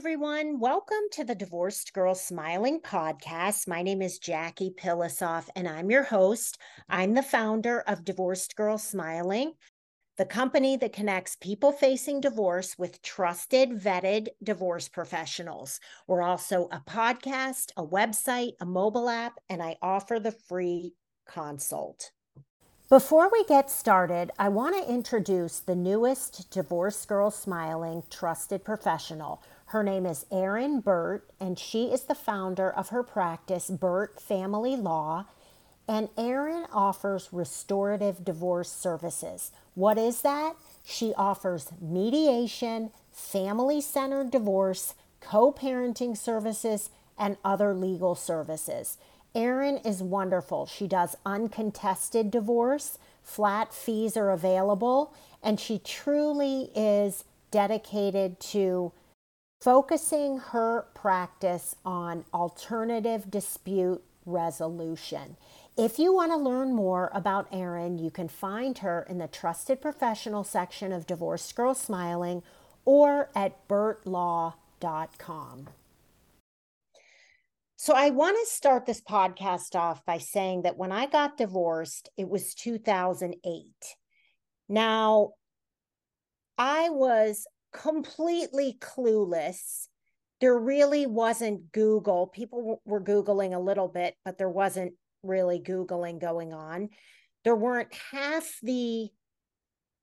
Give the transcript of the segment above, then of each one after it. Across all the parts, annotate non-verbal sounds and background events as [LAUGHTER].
everyone. Welcome to the Divorced Girl Smiling podcast. My name is Jackie Pilosoff, and I'm your host. I'm the founder of Divorced Girl Smiling, the company that connects people facing divorce with trusted, vetted divorce professionals. We're also a podcast, a website, a mobile app, and I offer the free consult. Before we get started, I want to introduce the newest Divorce Girl Smiling trusted professional. Her name is Erin Burt, and she is the founder of her practice, Burt Family Law. And Erin offers restorative divorce services. What is that? She offers mediation, family centered divorce, co parenting services, and other legal services. Erin is wonderful. She does uncontested divorce, flat fees are available, and she truly is dedicated to focusing her practice on alternative dispute resolution. If you want to learn more about Erin, you can find her in the trusted professional section of Divorced Girl Smiling or at burtlaw.com. So, I want to start this podcast off by saying that when I got divorced, it was 2008. Now, I was completely clueless. There really wasn't Google. People were Googling a little bit, but there wasn't really Googling going on. There weren't half the,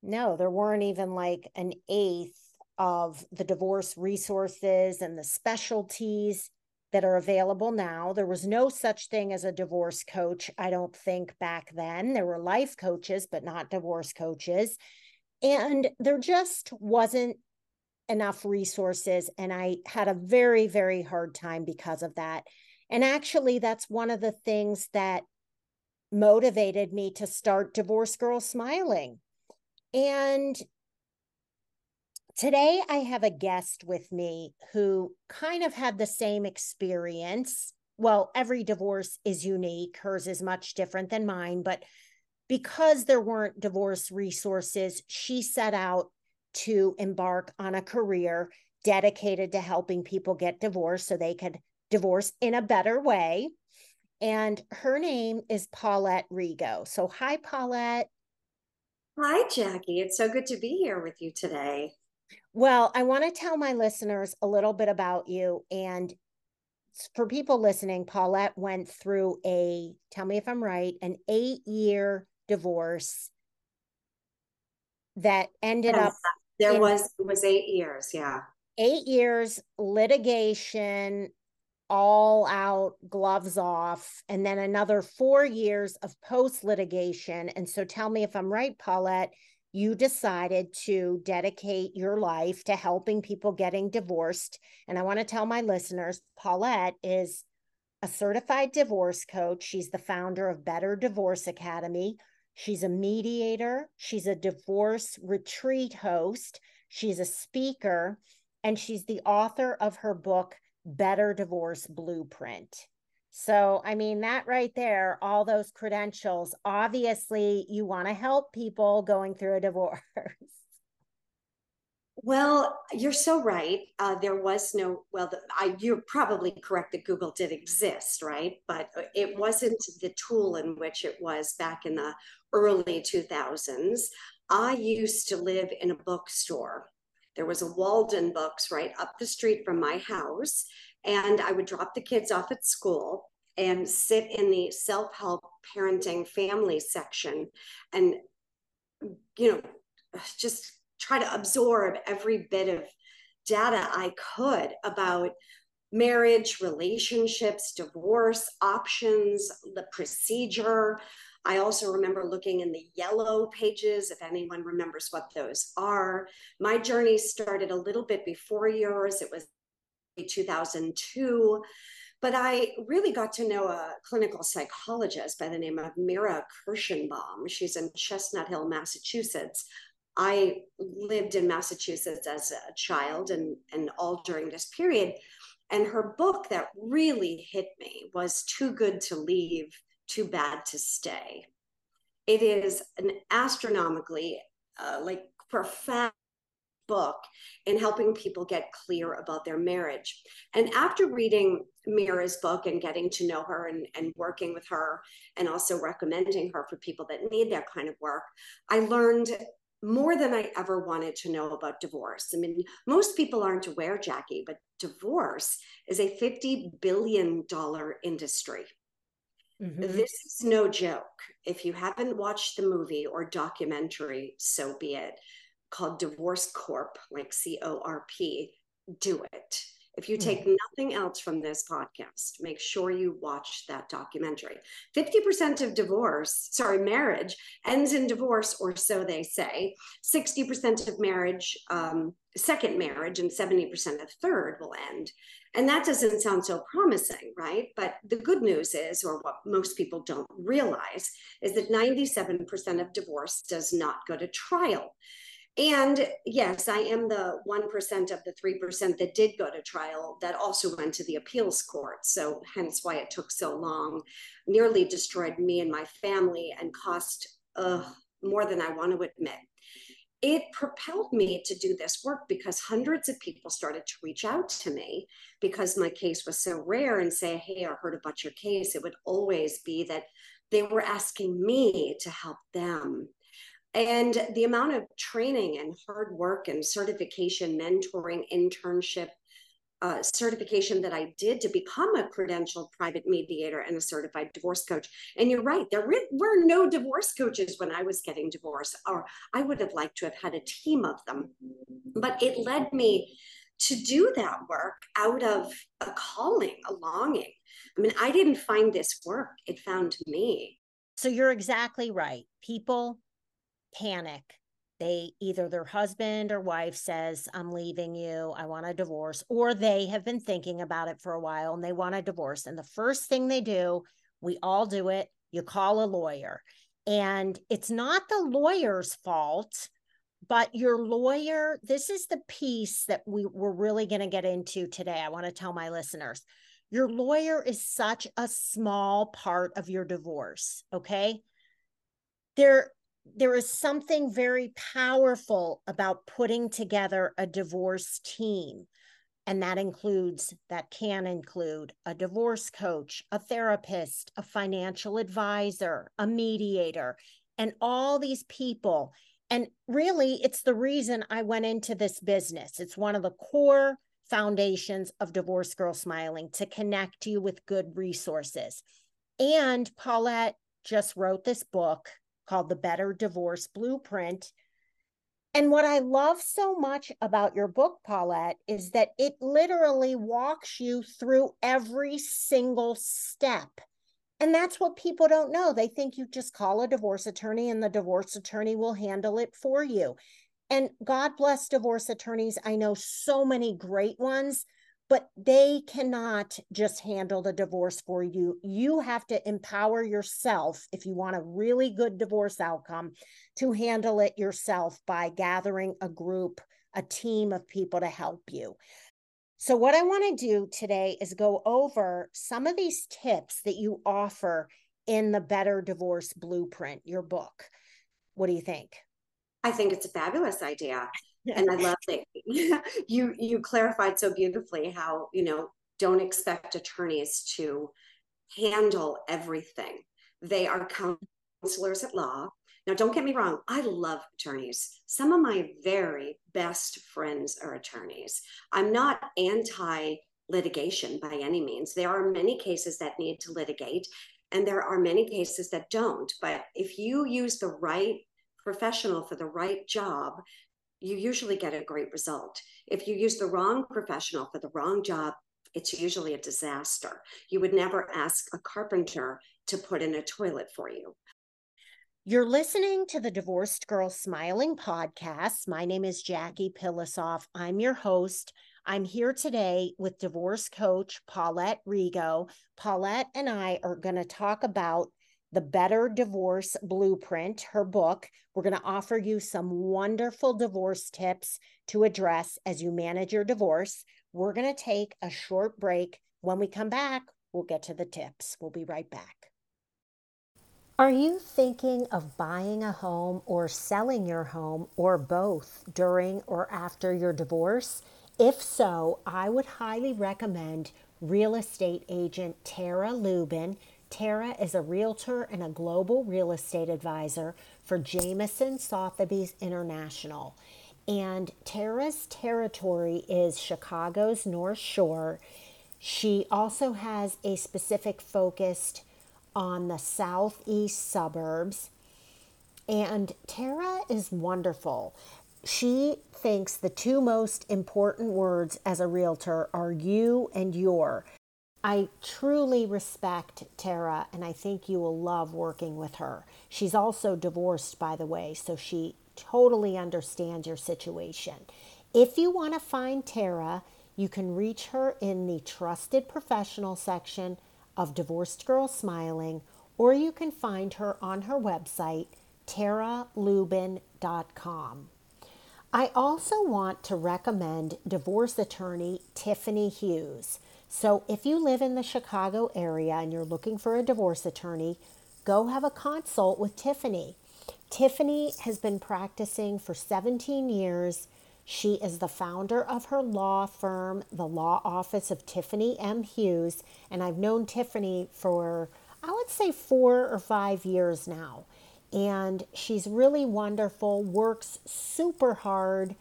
no, there weren't even like an eighth of the divorce resources and the specialties that are available now. There was no such thing as a divorce coach, I don't think, back then. There were life coaches, but not divorce coaches. And there just wasn't enough resources. And I had a very, very hard time because of that. And actually, that's one of the things that motivated me to start Divorce Girl Smiling. And Today, I have a guest with me who kind of had the same experience. Well, every divorce is unique, hers is much different than mine, but because there weren't divorce resources, she set out to embark on a career dedicated to helping people get divorced so they could divorce in a better way. And her name is Paulette Rigo. So, hi, Paulette. Hi, Jackie. It's so good to be here with you today. Well, I want to tell my listeners a little bit about you. And for people listening, Paulette went through a, tell me if I'm right, an eight year divorce that ended yes, up. There was, it was eight years. Yeah. Eight years litigation, all out, gloves off, and then another four years of post litigation. And so tell me if I'm right, Paulette you decided to dedicate your life to helping people getting divorced. And I want to tell my listeners Paulette is a certified divorce coach. She's the founder of Better Divorce Academy. She's a mediator, she's a divorce retreat host, she's a speaker, and she's the author of her book, Better Divorce Blueprint. So, I mean, that right there, all those credentials, obviously, you want to help people going through a [LAUGHS] divorce. Well, you're so right. Uh, there was no, well, the, I, you're probably correct that Google did exist, right? But uh, it wasn't the tool in which it was back in the early 2000s. I used to live in a bookstore. There was a Walden Books right up the street from my house. And I would drop the kids off at school and sit in the self help parenting family section and, you know, just try to absorb every bit of data I could about marriage, relationships, divorce options, the procedure. I also remember looking in the yellow pages, if anyone remembers what those are. My journey started a little bit before yours. It was 2002. But I really got to know a clinical psychologist by the name of Mira Kirshenbaum. She's in Chestnut Hill, Massachusetts. I lived in Massachusetts as a child and, and all during this period. And her book that really hit me was Too Good to Leave, Too Bad to Stay. It is an astronomically, uh, like, profound book in helping people get clear about their marriage. And after reading Mira's book and getting to know her and, and working with her, and also recommending her for people that need that kind of work, I learned more than I ever wanted to know about divorce. I mean, most people aren't aware, Jackie, but divorce is a $50 billion industry. Mm-hmm. This is no joke. If you haven't watched the movie or documentary, so be it, called Divorce Corp, like C O R P, do it. If you take mm-hmm. nothing else from this podcast, make sure you watch that documentary. 50% of divorce, sorry, marriage ends in divorce, or so they say. 60% of marriage, um, second marriage, and 70% of third will end. And that doesn't sound so promising, right? But the good news is, or what most people don't realize, is that 97% of divorce does not go to trial. And yes, I am the 1% of the 3% that did go to trial that also went to the appeals court. So, hence why it took so long, nearly destroyed me and my family and cost uh, more than I want to admit. It propelled me to do this work because hundreds of people started to reach out to me because my case was so rare and say, Hey, I heard about your case. It would always be that they were asking me to help them and the amount of training and hard work and certification, mentoring, internship, uh, certification that I did to become a credentialed private mediator and a certified divorce coach. And you're right, there were no divorce coaches when I was getting divorced, or I would have liked to have had a team of them. But it led me to do that work out of a calling, a longing. I mean, I didn't find this work, it found me. So you're exactly right. People panic. They either their husband or wife says, I'm leaving you, I want a divorce, or they have been thinking about it for a while and they want a divorce. And the first thing they do, we all do it, you call a lawyer. And it's not the lawyer's fault, but your lawyer, this is the piece that we, we're really going to get into today. I want to tell my listeners your lawyer is such a small part of your divorce. Okay. There, there is something very powerful about putting together a divorce team. And that includes, that can include a divorce coach, a therapist, a financial advisor, a mediator, and all these people. And really, it's the reason I went into this business. It's one of the core foundations of Divorce Girl Smiling to connect you with good resources. And Paulette just wrote this book called The Better Divorce Blueprint. And what I love so much about your book, Paulette, is that it literally walks you through every single step. And that's what people don't know. They think you just call a divorce attorney and the divorce attorney will handle it for you. And God bless divorce attorneys. I know so many great ones but they cannot just handle the divorce for you. You have to empower yourself if you want a really good divorce outcome to handle it yourself by gathering a group, a team of people to help you. So, what I want to do today is go over some of these tips that you offer in the Better Divorce Blueprint, your book. What do you think? I think it's a fabulous idea and I love that [LAUGHS] you you clarified so beautifully how you know don't expect attorneys to handle everything. They are counselors at law. Now, don't get me wrong, I love attorneys. Some of my very best friends are attorneys. I'm not anti litigation by any means. There are many cases that need to litigate, and there are many cases that don't. But if you use the right professional for the right job, you usually get a great result. If you use the wrong professional for the wrong job, it's usually a disaster. You would never ask a carpenter to put in a toilet for you. You're listening to the Divorced Girl Smiling podcast. My name is Jackie Pilosoff. I'm your host. I'm here today with divorce coach Paulette Rigo. Paulette and I are going to talk about the Better Divorce Blueprint, her book. We're going to offer you some wonderful divorce tips to address as you manage your divorce. We're going to take a short break. When we come back, we'll get to the tips. We'll be right back. Are you thinking of buying a home or selling your home or both during or after your divorce? If so, I would highly recommend real estate agent Tara Lubin. Tara is a realtor and a global real estate advisor for Jameson Sotheby's International. And Tara's territory is Chicago's North Shore. She also has a specific focus on the southeast suburbs. And Tara is wonderful. She thinks the two most important words as a realtor are you and your. I truly respect Tara and I think you will love working with her. She's also divorced, by the way, so she totally understands your situation. If you want to find Tara, you can reach her in the trusted professional section of Divorced Girl Smiling, or you can find her on her website, taralubin.com. I also want to recommend divorce attorney Tiffany Hughes. So, if you live in the Chicago area and you're looking for a divorce attorney, go have a consult with Tiffany. Tiffany has been practicing for 17 years. She is the founder of her law firm, the Law Office of Tiffany M. Hughes, and I've known Tiffany for, I would say, four or five years now. And she's really wonderful, works super hard,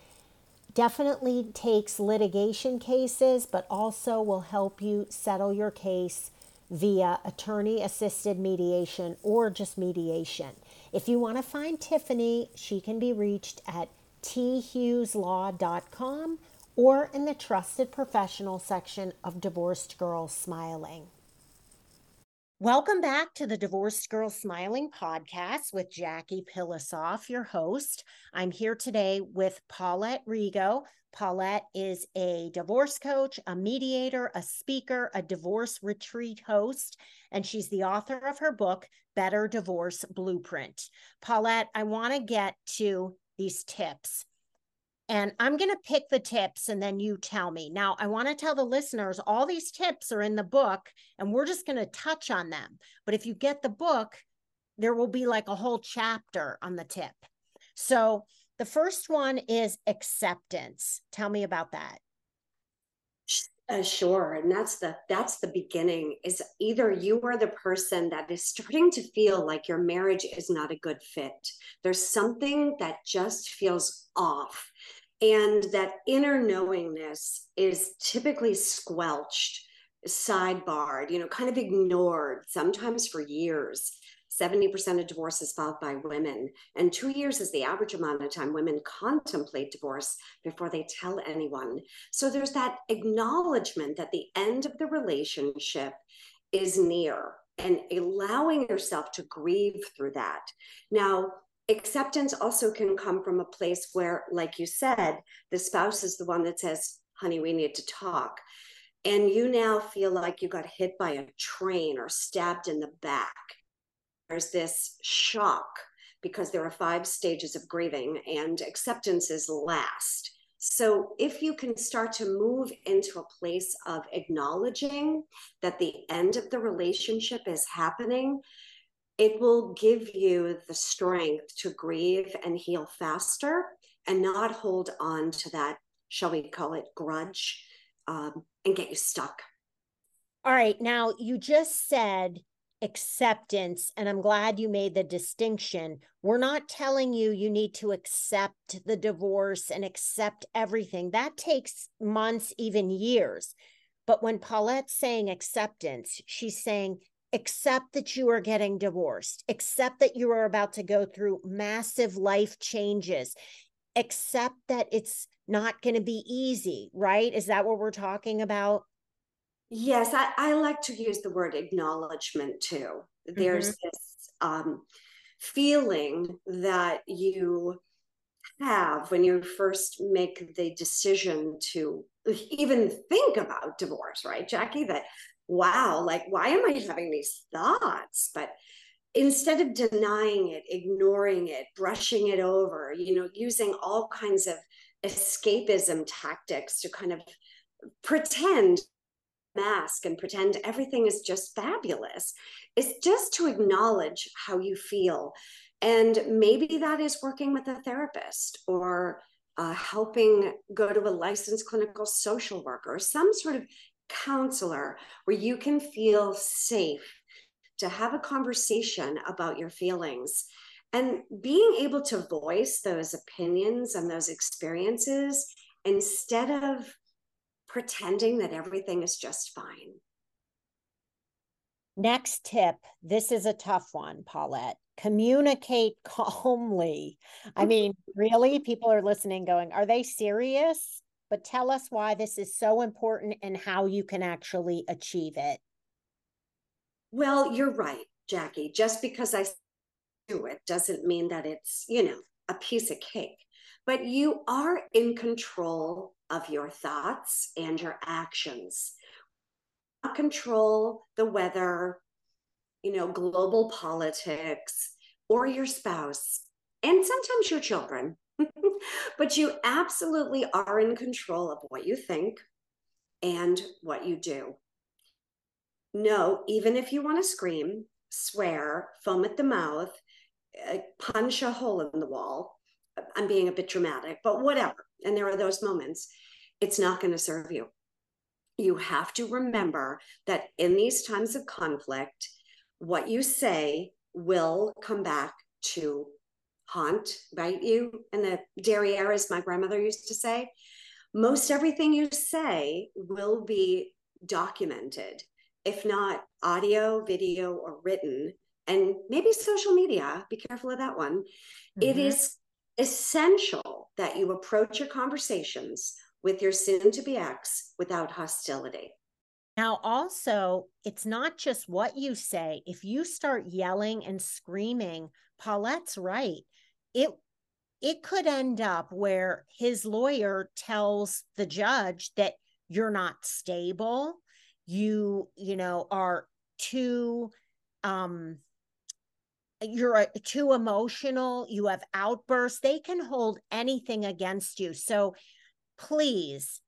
definitely takes litigation cases, but also will help you settle your case via attorney assisted mediation or just mediation. If you want to find Tiffany, she can be reached at thugheslaw.com or in the trusted professional section of Divorced Girls Smiling. Welcome back to the Divorced Girl Smiling podcast with Jackie Pilosoff, your host. I'm here today with Paulette Rigo. Paulette is a divorce coach, a mediator, a speaker, a divorce retreat host, and she's the author of her book, Better Divorce Blueprint. Paulette, I want to get to these tips and I'm going to pick the tips and then you tell me. Now, I want to tell the listeners all these tips are in the book and we're just going to touch on them. But if you get the book, there will be like a whole chapter on the tip. So, the first one is acceptance. Tell me about that. Uh, sure and that's the that's the beginning is either you are the person that is starting to feel like your marriage is not a good fit there's something that just feels off and that inner knowingness is typically squelched, sidebarred, you know, kind of ignored, sometimes for years. 70% of divorces filed by women, and two years is the average amount of time women contemplate divorce before they tell anyone. So there's that acknowledgement that the end of the relationship is near and allowing yourself to grieve through that. Now, acceptance also can come from a place where, like you said, the spouse is the one that says, honey, we need to talk. And you now feel like you got hit by a train or stabbed in the back. There's this shock because there are five stages of grieving and acceptance is last. So, if you can start to move into a place of acknowledging that the end of the relationship is happening, it will give you the strength to grieve and heal faster and not hold on to that, shall we call it, grudge um, and get you stuck. All right. Now, you just said acceptance, and I'm glad you made the distinction. We're not telling you you need to accept the divorce and accept everything. That takes months, even years. But when Paulette's saying acceptance, she's saying accept that you are getting divorced, accept that you are about to go through massive life changes, accept that it's not going to be easy, right? Is that what we're talking about? Yes, I, I like to use the word acknowledgement too. There's mm-hmm. this um, feeling that you have when you first make the decision to even think about divorce, right, Jackie? That wow, like, why am I having these thoughts? But instead of denying it, ignoring it, brushing it over, you know, using all kinds of escapism tactics to kind of pretend mask and pretend everything is just fabulous is just to acknowledge how you feel. And maybe that is working with a therapist or uh, helping go to a licensed clinical social worker or some sort of counselor where you can feel safe to have a conversation about your feelings. And being able to voice those opinions and those experiences instead of pretending that everything is just fine. Next tip this is a tough one, Paulette. Communicate [LAUGHS] calmly. I mm-hmm. mean, really, people are listening, going, Are they serious? But tell us why this is so important and how you can actually achieve it. Well, you're right, Jackie. Just because I do it doesn't mean that it's, you know, a piece of cake. But you are in control of your thoughts and your actions. Control the weather, you know, global politics, or your spouse, and sometimes your children. [LAUGHS] but you absolutely are in control of what you think and what you do. No, even if you want to scream, swear, foam at the mouth, uh, punch a hole in the wall, I'm being a bit dramatic, but whatever. And there are those moments, it's not going to serve you. You have to remember that in these times of conflict, what you say will come back to haunt, bite you. And the derriere, as my grandmother used to say, most everything you say will be documented, if not audio, video, or written, and maybe social media. Be careful of that one. Mm-hmm. It is essential that you approach your conversations with your soon to be ex without hostility. Now, also, it's not just what you say. If you start yelling and screaming, Paulette's right. It it could end up where his lawyer tells the judge that you're not stable, you, you know, are too um you're too emotional, you have outbursts, they can hold anything against you. So please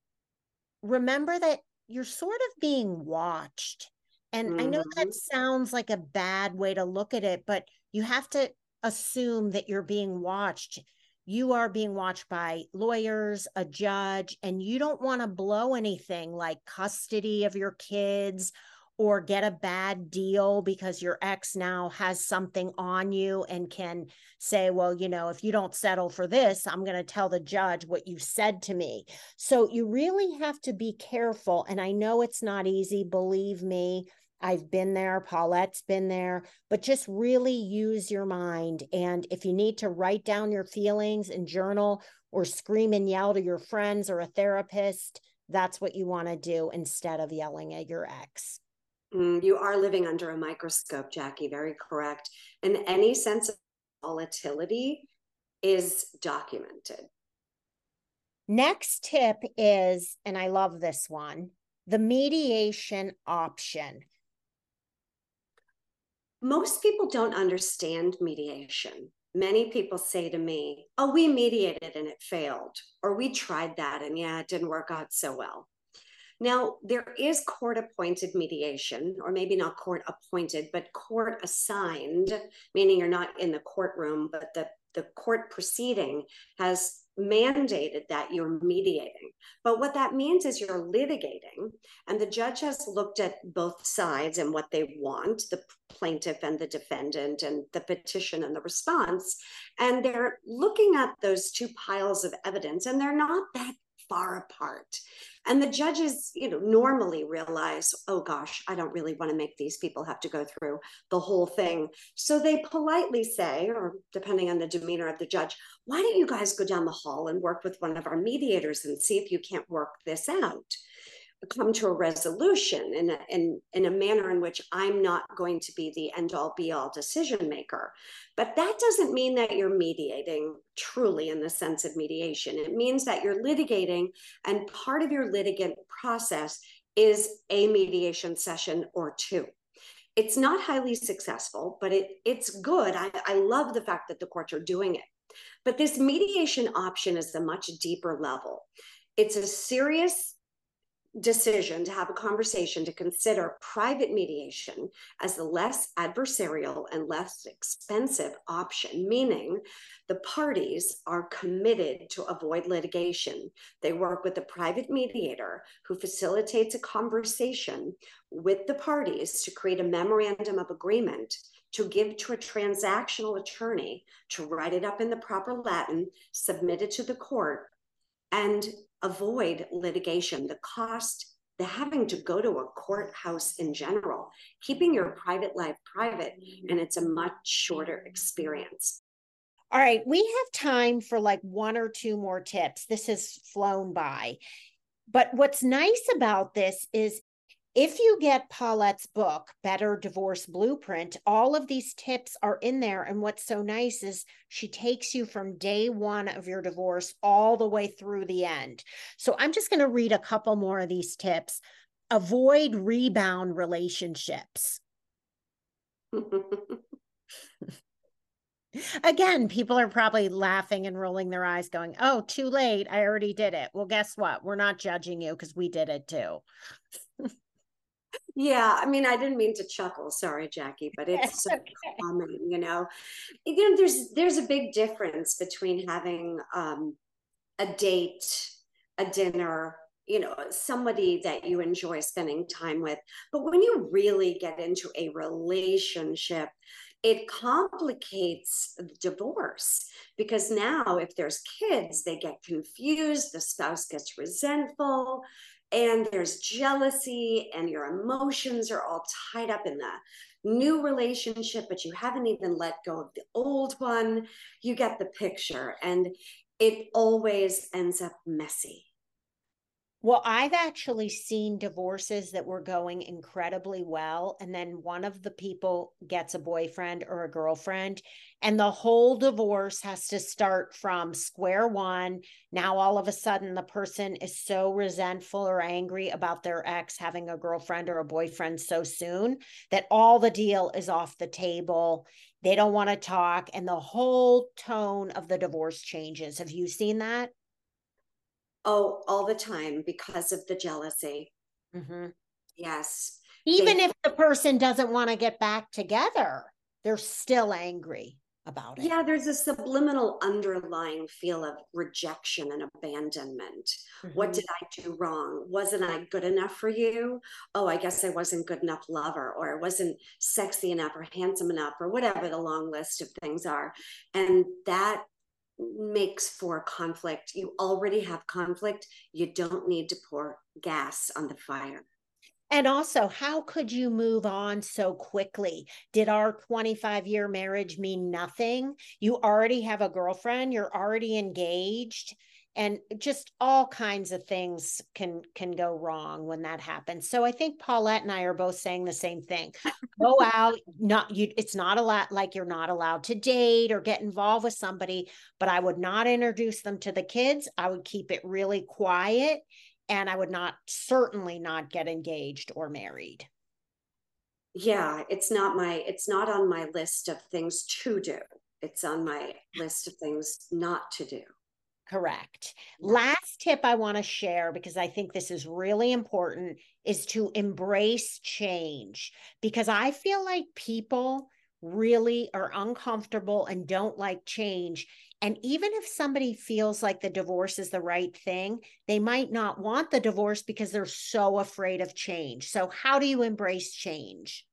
remember that you're sort of being watched. And mm-hmm. I know that mm-hmm. sounds like a bad way to look at it, but you have to assume that you're being watched. You are being watched by lawyers, a judge, and you don't want to blow anything like custody of your kids or get a bad deal because your ex now has something on you and can say, well, you know, if you don't settle for this, I'm going to tell the judge what you said to me. So you really have to be careful. And I know it's not easy, believe me. I've been there, Paulette's been there, but just really use your mind. And if you need to write down your feelings and journal or scream and yell to your friends or a therapist, that's what you want to do instead of yelling at your ex. Mm, you are living under a microscope, Jackie, very correct. And any sense of volatility is documented. Next tip is, and I love this one the mediation option. Most people don't understand mediation. Many people say to me, Oh, we mediated and it failed, or we tried that and yeah, it didn't work out so well. Now, there is court appointed mediation, or maybe not court appointed, but court assigned, meaning you're not in the courtroom, but the, the court proceeding has mandated that you're mediating. But what that means is you're litigating, and the judge has looked at both sides and what they want the plaintiff and the defendant, and the petition and the response. And they're looking at those two piles of evidence, and they're not that far apart. And the judges, you know, normally realize, oh gosh, I don't really want to make these people have to go through the whole thing. So they politely say, or depending on the demeanor of the judge, why don't you guys go down the hall and work with one of our mediators and see if you can't work this out? Come to a resolution in a, in, in a manner in which I'm not going to be the end all be all decision maker. But that doesn't mean that you're mediating truly in the sense of mediation. It means that you're litigating, and part of your litigant process is a mediation session or two. It's not highly successful, but it, it's good. I, I love the fact that the courts are doing it. But this mediation option is a much deeper level. It's a serious decision to have a conversation to consider private mediation as the less adversarial and less expensive option, meaning the parties are committed to avoid litigation. They work with a private mediator who facilitates a conversation with the parties to create a memorandum of agreement to give to a transactional attorney to write it up in the proper Latin, submit it to the court, and avoid litigation, the cost, the having to go to a courthouse in general, keeping your private life private, and it's a much shorter experience. All right, we have time for like one or two more tips. This has flown by. But what's nice about this is if you get Paulette's book, Better Divorce Blueprint, all of these tips are in there. And what's so nice is she takes you from day one of your divorce all the way through the end. So I'm just going to read a couple more of these tips. Avoid rebound relationships. [LAUGHS] Again, people are probably laughing and rolling their eyes, going, Oh, too late. I already did it. Well, guess what? We're not judging you because we did it too. Yeah, I mean, I didn't mean to chuckle. Sorry, Jackie, but it's so [LAUGHS] common, you know. You know, there's there's a big difference between having um, a date, a dinner, you know, somebody that you enjoy spending time with. But when you really get into a relationship, it complicates divorce because now if there's kids, they get confused, the spouse gets resentful and there's jealousy and your emotions are all tied up in the new relationship but you haven't even let go of the old one. You get the picture and it always ends up messy well, I've actually seen divorces that were going incredibly well. And then one of the people gets a boyfriend or a girlfriend, and the whole divorce has to start from square one. Now, all of a sudden, the person is so resentful or angry about their ex having a girlfriend or a boyfriend so soon that all the deal is off the table. They don't want to talk, and the whole tone of the divorce changes. Have you seen that? Oh, all the time because of the jealousy. Mm-hmm. Yes. Even they, if the person doesn't want to get back together, they're still angry about it. Yeah, there's a subliminal underlying feel of rejection and abandonment. Mm-hmm. What did I do wrong? Wasn't I good enough for you? Oh, I guess I wasn't good enough lover, or I wasn't sexy enough, or handsome enough, or whatever the long list of things are. And that makes for conflict. You already have conflict. You don't need to pour gas on the fire. And also, how could you move on so quickly? Did our 25 year marriage mean nothing? You already have a girlfriend, you're already engaged and just all kinds of things can can go wrong when that happens. So i think paulette and i are both saying the same thing. [LAUGHS] Go out not you it's not a lot like you're not allowed to date or get involved with somebody but i would not introduce them to the kids. I would keep it really quiet and i would not certainly not get engaged or married. Yeah it's not my it's not on my list of things to do. It's on my list of things not to do Correct. Last tip I want to share because I think this is really important is to embrace change because I feel like people really are uncomfortable and don't like change. And even if somebody feels like the divorce is the right thing, they might not want the divorce because they're so afraid of change. So, how do you embrace change?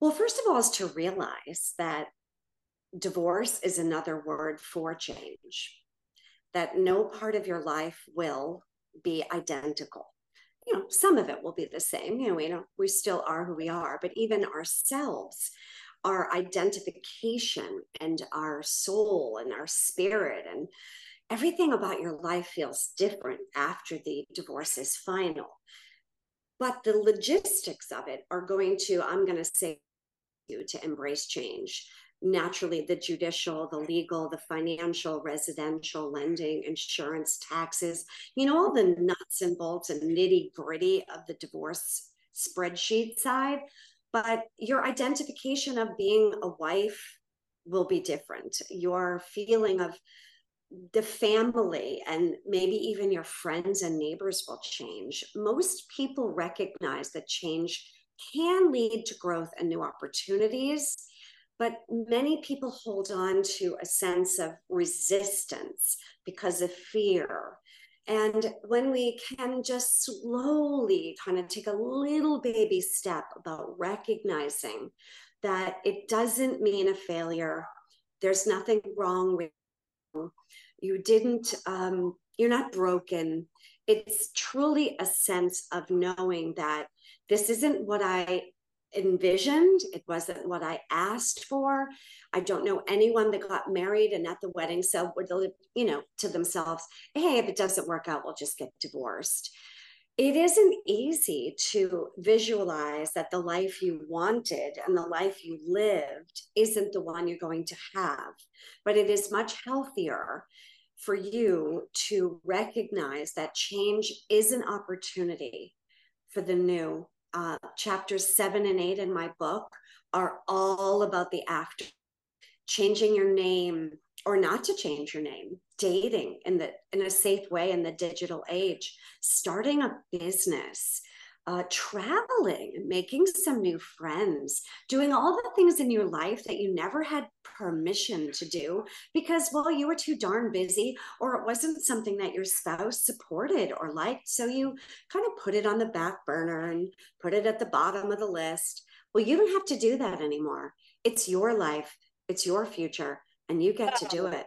Well, first of all, is to realize that divorce is another word for change that no part of your life will be identical. You know, some of it will be the same. You know, we don't, we still are who we are, but even ourselves, our identification and our soul and our spirit and everything about your life feels different after the divorce is final. But the logistics of it are going to, I'm going to say, you to embrace change naturally the judicial, the legal, the financial, residential, lending, insurance, taxes, you know, all the nuts and bolts and nitty gritty of the divorce spreadsheet side. But your identification of being a wife will be different. Your feeling of the family and maybe even your friends and neighbors will change. Most people recognize that change can lead to growth and new opportunities, but many people hold on to a sense of resistance because of fear. And when we can just slowly kind of take a little baby step about recognizing that it doesn't mean a failure, there's nothing wrong with you, you didn't, um, you're not broken. It's truly a sense of knowing that this isn't what I envisioned. It wasn't what I asked for. I don't know anyone that got married and at the wedding said, you know, to themselves, hey, if it doesn't work out, we'll just get divorced. It isn't easy to visualize that the life you wanted and the life you lived isn't the one you're going to have, but it is much healthier for you to recognize that change is an opportunity for the new uh, chapters seven and eight in my book are all about the after changing your name or not to change your name dating in the in a safe way in the digital age starting a business uh, traveling making some new friends, doing all the things in your life that you never had permission to do because, well, you were too darn busy or it wasn't something that your spouse supported or liked. So you kind of put it on the back burner and put it at the bottom of the list. Well, you don't have to do that anymore. It's your life, it's your future, and you get to do it.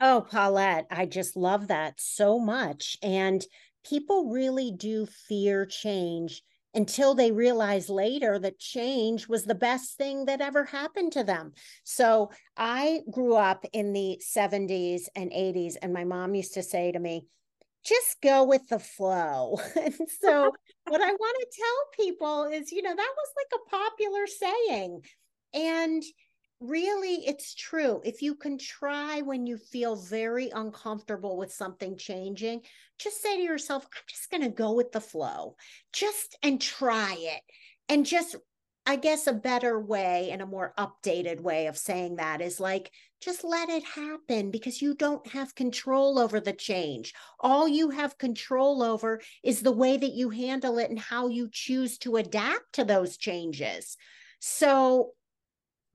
Oh, Paulette, I just love that so much. And people really do fear change until they realize later that change was the best thing that ever happened to them. So I grew up in the 70s and 80s, and my mom used to say to me, just go with the flow. [LAUGHS] and so, what I want to tell people is, you know, that was like a popular saying. And really it's true if you can try when you feel very uncomfortable with something changing just say to yourself i'm just going to go with the flow just and try it and just i guess a better way and a more updated way of saying that is like just let it happen because you don't have control over the change. All you have control over is the way that you handle it and how you choose to adapt to those changes. So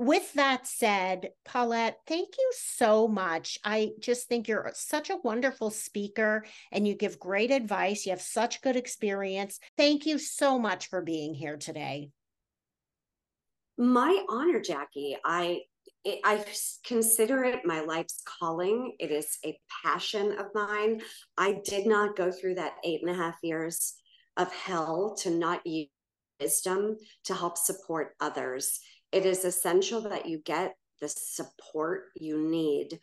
with that said, Paulette, thank you so much. I just think you're such a wonderful speaker and you give great advice. You have such good experience. Thank you so much for being here today. My honor, Jackie. I I consider it my life's calling. It is a passion of mine. I did not go through that eight and a half years of hell to not use wisdom to help support others it is essential that you get the support you need.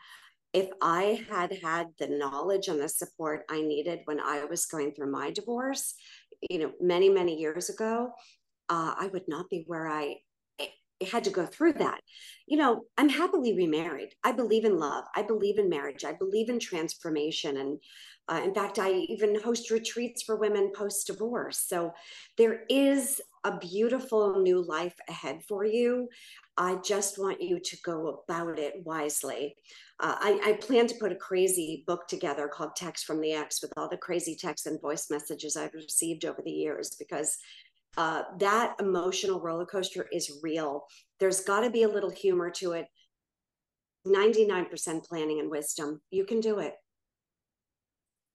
If I had had the knowledge and the support I needed when I was going through my divorce, you know, many, many years ago, uh, I would not be where I had to go through that. You know, I'm happily remarried. I believe in love. I believe in marriage. I believe in transformation. And uh, in fact, I even host retreats for women post divorce. So there is a beautiful new life ahead for you. I just want you to go about it wisely. Uh, I, I, plan to put a crazy book together called Text from the Ex with all the crazy texts and voice messages I've received over the years because uh, that emotional roller coaster is real. There's got to be a little humor to it. 99% planning and wisdom. You can do it.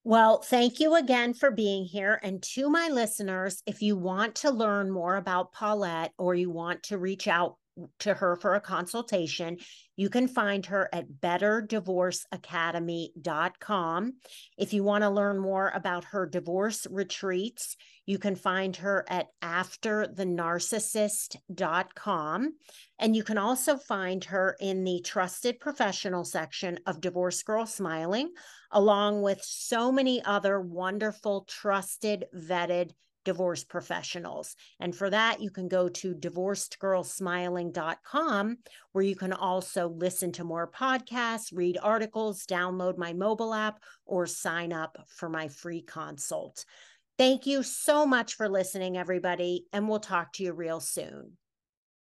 Well, thank you again for being here. And to my listeners, if you want to learn more about Paulette or you want to reach out to her for a consultation, you can find her at betterdivorceacademy.com. If you want to learn more about her divorce retreats, you can find her at afterthenarcissist.com. And you can also find her in the trusted professional section of Divorce Girl Smiling, along with so many other wonderful, trusted, vetted divorce professionals. And for that, you can go to divorcedgirlsmiling.com, where you can also listen to more podcasts, read articles, download my mobile app, or sign up for my free consult. Thank you so much for listening, everybody, and we'll talk to you real soon.